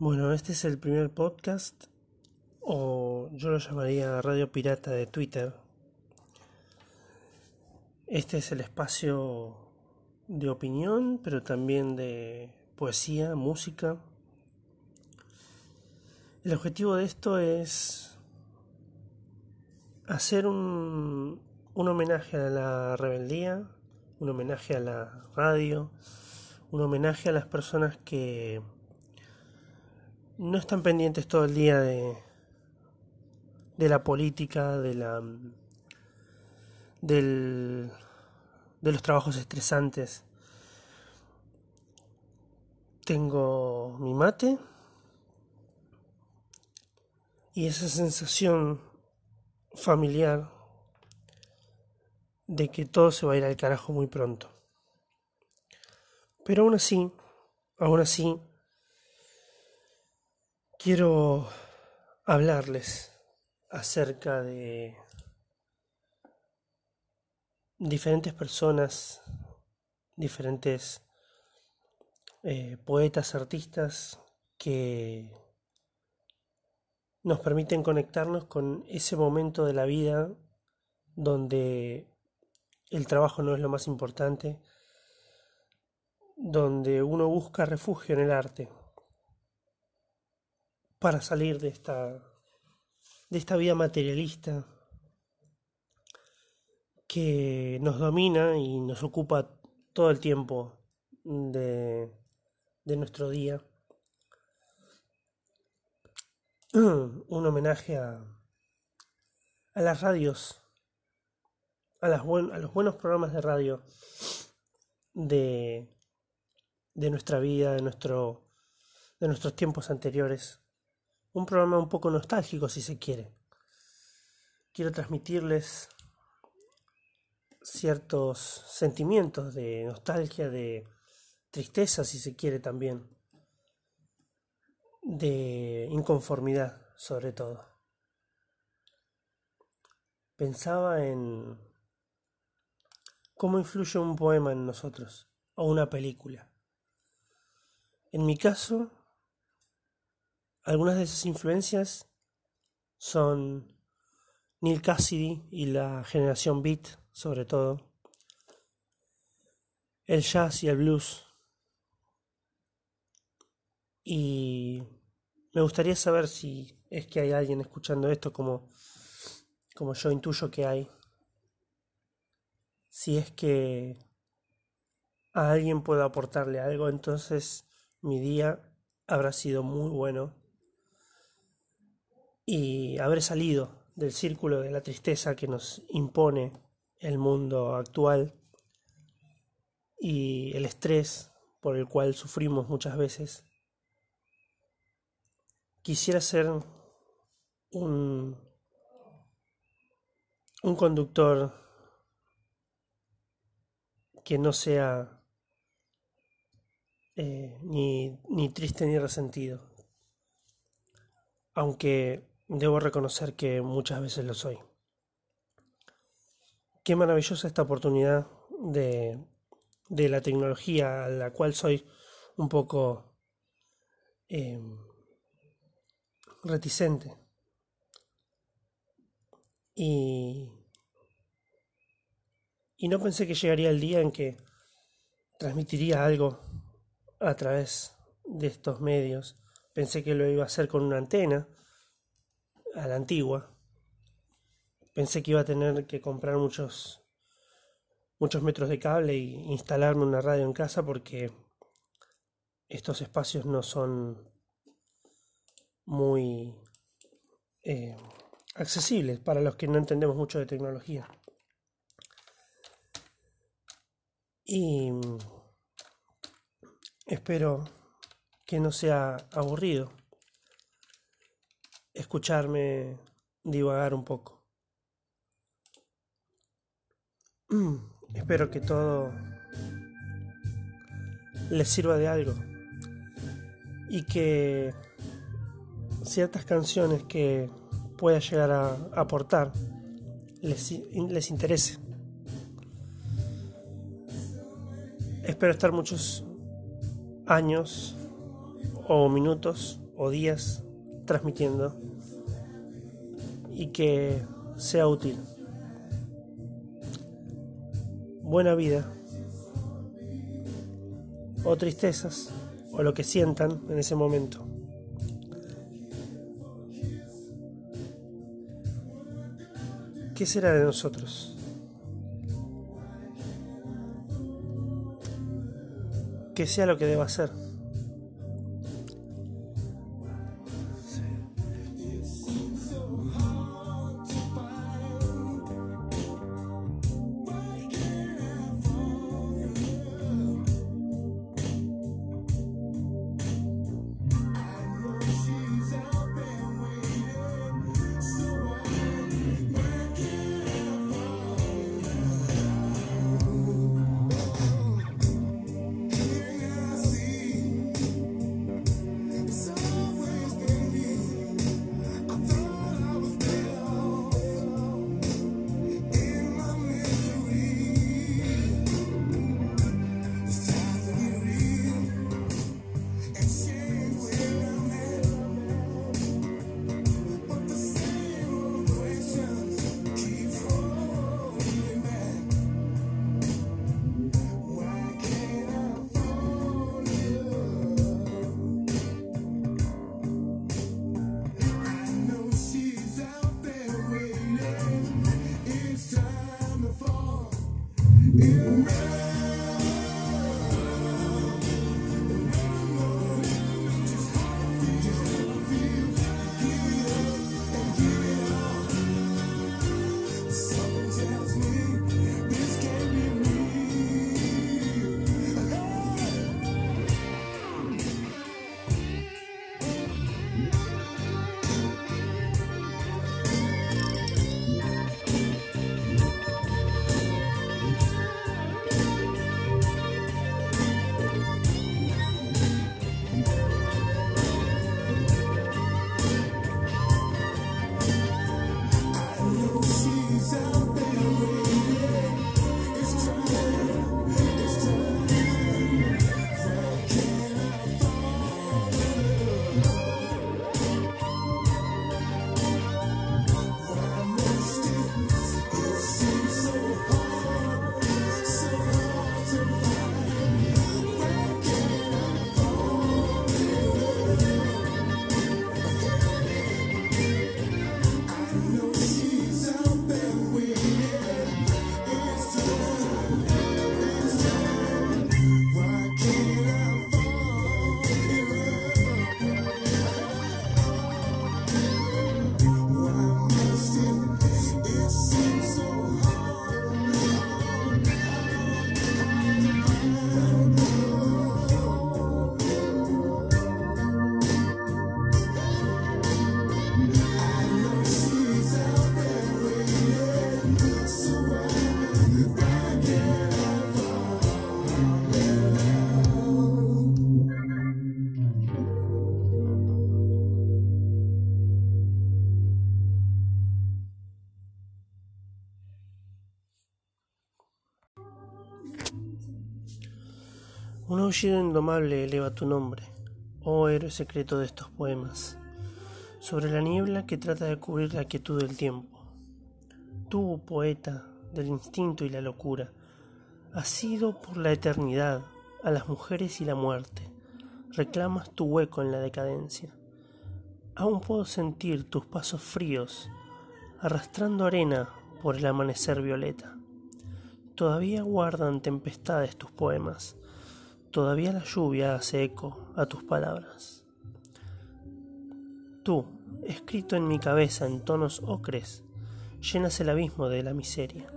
Bueno, este es el primer podcast, o yo lo llamaría Radio Pirata de Twitter. Este es el espacio de opinión, pero también de poesía, música. El objetivo de esto es hacer un, un homenaje a la rebeldía, un homenaje a la radio, un homenaje a las personas que no están pendientes todo el día de, de la política, de la del, de los trabajos estresantes. Tengo mi mate y esa sensación familiar de que todo se va a ir al carajo muy pronto. Pero aún así, aún así, Quiero hablarles acerca de diferentes personas, diferentes eh, poetas, artistas que nos permiten conectarnos con ese momento de la vida donde el trabajo no es lo más importante, donde uno busca refugio en el arte para salir de esta, de esta vida materialista que nos domina y nos ocupa todo el tiempo de, de nuestro día. Un homenaje a, a las radios, a, los buenos programas de radio de, de nuestra vida, de, nuestro, de nuestros tiempos anteriores un programa un poco nostálgico si se quiere. Quiero transmitirles ciertos sentimientos de nostalgia, de tristeza si se quiere también, de inconformidad sobre todo. Pensaba en cómo influye un poema en nosotros o una película. En mi caso, algunas de esas influencias son Neil Cassidy y la generación beat, sobre todo, el jazz y el blues. Y me gustaría saber si es que hay alguien escuchando esto como, como yo intuyo que hay. Si es que a alguien puedo aportarle algo, entonces mi día habrá sido muy bueno y haber salido del círculo de la tristeza que nos impone el mundo actual y el estrés por el cual sufrimos muchas veces. Quisiera ser un, un conductor que no sea eh, ni, ni triste ni resentido. Aunque Debo reconocer que muchas veces lo soy. Qué maravillosa esta oportunidad de, de la tecnología a la cual soy un poco em, reticente. Y, y no pensé que llegaría el día en que transmitiría algo a través de estos medios. Pensé que lo iba a hacer con una antena a la antigua. Pensé que iba a tener que comprar muchos muchos metros de cable e instalarme una radio en casa porque estos espacios no son muy eh, accesibles para los que no entendemos mucho de tecnología. Y espero que no sea aburrido escucharme divagar un poco. Espero que todo les sirva de algo y que ciertas canciones que pueda llegar a aportar les, les interese. Espero estar muchos años o minutos o días transmitiendo y que sea útil. Buena vida o tristezas o lo que sientan en ese momento. ¿Qué será de nosotros? Que sea lo que deba ser. Aullido indomable eleva tu nombre, oh héroe secreto de estos poemas, sobre la niebla que trata de cubrir la quietud del tiempo. Tú, poeta del instinto y la locura, has sido por la eternidad a las mujeres y la muerte, reclamas tu hueco en la decadencia. Aún puedo sentir tus pasos fríos arrastrando arena por el amanecer violeta. Todavía guardan tempestades tus poemas Todavía la lluvia hace eco a tus palabras. Tú, escrito en mi cabeza en tonos ocres, llenas el abismo de la miseria.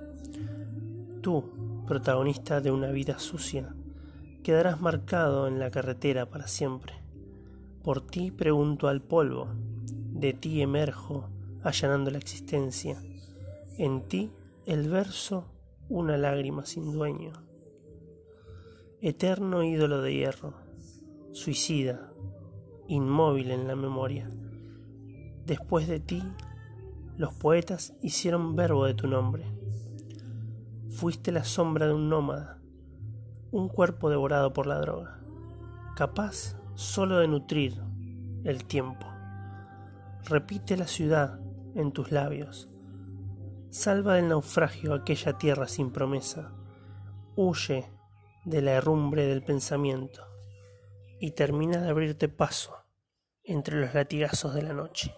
Tú, protagonista de una vida sucia, quedarás marcado en la carretera para siempre. Por ti pregunto al polvo, de ti emerjo allanando la existencia. En ti el verso una lágrima sin dueño eterno ídolo de hierro, suicida, inmóvil en la memoria. Después de ti, los poetas hicieron verbo de tu nombre. Fuiste la sombra de un nómada, un cuerpo devorado por la droga, capaz solo de nutrir, el tiempo. Repite la ciudad en tus labios. Salva del naufragio aquella tierra sin promesa. Huye de la herrumbre del pensamiento y termina de abrirte paso entre los latigazos de la noche.